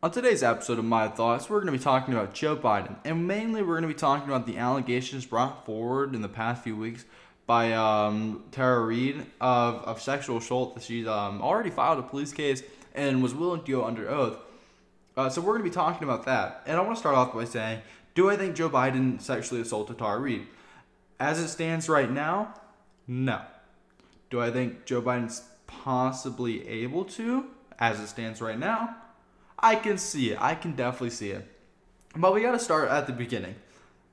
On today's episode of My Thoughts, we're going to be talking about Joe Biden, and mainly we're going to be talking about the allegations brought forward in the past few weeks by um, Tara Reade of, of sexual assault that she's um, already filed a police case and was willing to go under oath. Uh, so we're going to be talking about that. And I want to start off by saying, do I think Joe Biden sexually assaulted Tara Reade? As it stands right now, no. Do I think Joe Biden's possibly able to? As it stands right now, I can see it. I can definitely see it. But we got to start at the beginning.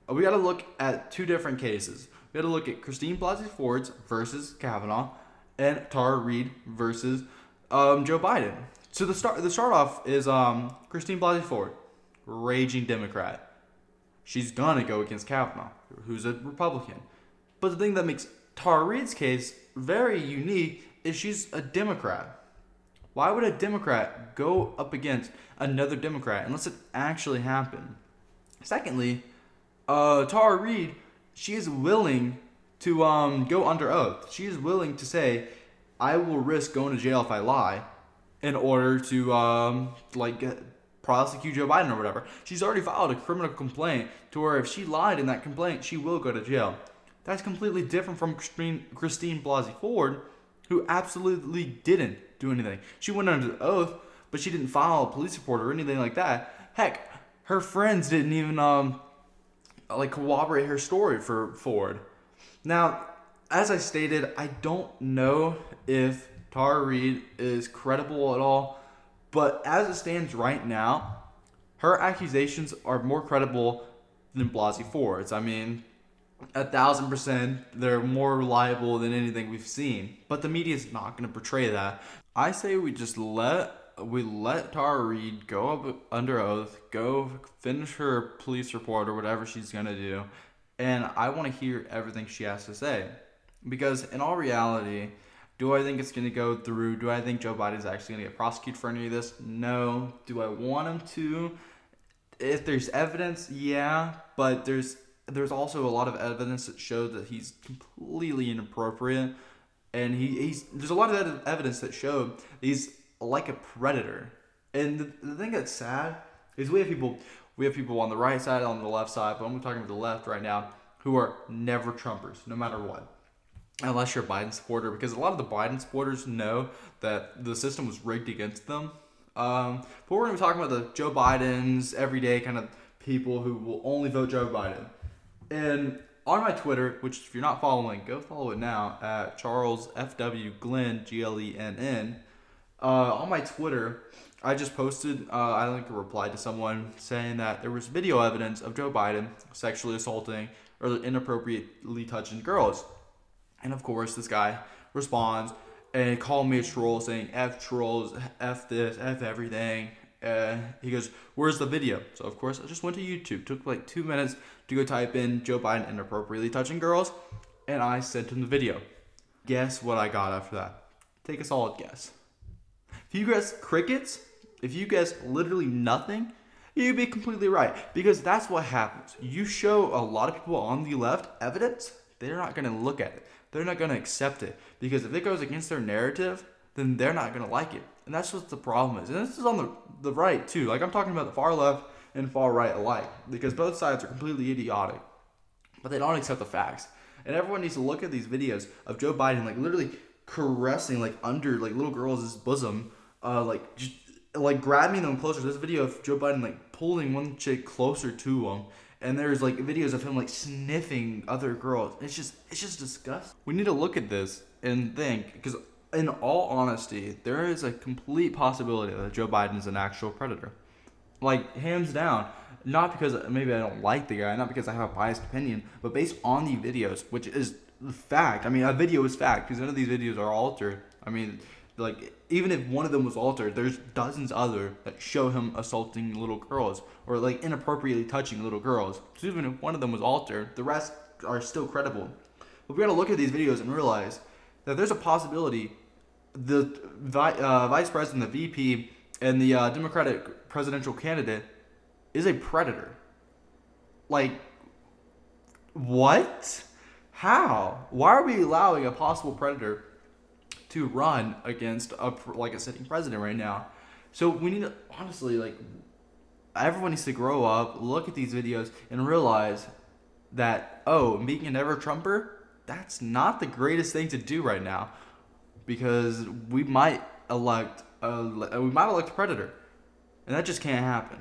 We got to look at two different cases. We got to look at Christine Blasey Ford versus Kavanaugh and Tara Reade versus um, Joe Biden. So the start the start off is um, Christine Blasey Ford, raging Democrat. She's gonna go against Kavanaugh, who's a Republican. But the thing that makes Tara Reade's case very unique is she's a Democrat. Why would a Democrat go up against another Democrat unless it actually happened? Secondly, uh, Tara Reade, she is willing to um, go under oath. She is willing to say, I will risk going to jail if I lie in order to um, like prosecute Joe Biden or whatever. She's already filed a criminal complaint to where if she lied in that complaint, she will go to jail. That's completely different from Christine, Christine Blasey Ford, who absolutely didn't do anything. She went under oath, but she didn't file a police report or anything like that. Heck, her friends didn't even um like corroborate her story for Ford. Now, as I stated, I don't know if Tara Reade is credible at all, but as it stands right now, her accusations are more credible than Blasey Ford's. I mean, a thousand percent, they're more reliable than anything we've seen. But the media's not going to portray that. I say we just let we let Tara Reade go up under oath, go finish her police report or whatever she's gonna do, and I want to hear everything she has to say. Because in all reality, do I think it's gonna go through? Do I think Joe Biden's actually gonna get prosecuted for any of this? No. Do I want him to? If there's evidence, yeah, but there's there's also a lot of evidence that shows that he's completely inappropriate and he, he's there's a lot of evidence that show he's like a predator. And the, the thing that's sad is we have people we have people on the right side, on the left side, but I'm talking about the left right now, who are never Trumpers, no matter what. Unless you're a Biden supporter, because a lot of the Biden supporters know that the system was rigged against them. Um, but we're going to be talking about the Joe Biden's everyday kind of people who will only vote Joe Biden. And on my Twitter, which if you're not following, go follow it now at Charles FW Glenn G L E N N. Uh, on my Twitter, I just posted. Uh, I like replied to someone saying that there was video evidence of Joe Biden sexually assaulting or inappropriately touching girls, and of course this guy responds and called me a troll, saying "f trolls, f this, f everything." Uh, he goes, "Where's the video?" So of course I just went to YouTube. Took like two minutes to go type in Joe Biden inappropriately touching girls, and I sent him the video. Guess what I got after that? Take a solid guess. If you guess crickets, if you guess literally nothing, you'd be completely right because that's what happens. You show a lot of people on the left evidence, they're not going to look at it. They're not going to accept it because if it goes against their narrative, then they're not going to like it. And that's what the problem is. And this is on the, the right too. Like I'm talking about the far left and far right alike because both sides are completely idiotic, but they don't accept the facts. And everyone needs to look at these videos of Joe Biden like literally caressing like under like little girls' bosom, uh, like just like grabbing them closer. There's a video of Joe Biden like pulling one chick closer to him, and there's like videos of him like sniffing other girls. It's just it's just disgusting. We need to look at this and think because in all honesty, there is a complete possibility that Joe Biden is an actual predator like hands down. Not because maybe I don't like the guy, not because I have a biased opinion, but based on the videos, which is the fact. I mean, a video is fact because none of these videos are altered. I mean, like even if one of them was altered, there's dozens other that show him assaulting little girls or like inappropriately touching little girls. So even if one of them was altered, the rest are still credible. But we got to look at these videos and realize that there's a possibility the uh, vice president, the VP, and the uh, Democratic presidential candidate is a predator. Like, what? How? Why are we allowing a possible predator to run against a like a sitting president right now? So we need to honestly like everyone needs to grow up, look at these videos, and realize that oh, being an ever Trumper, that's not the greatest thing to do right now, because we might elect uh, we might elect a predator, and that just can't happen.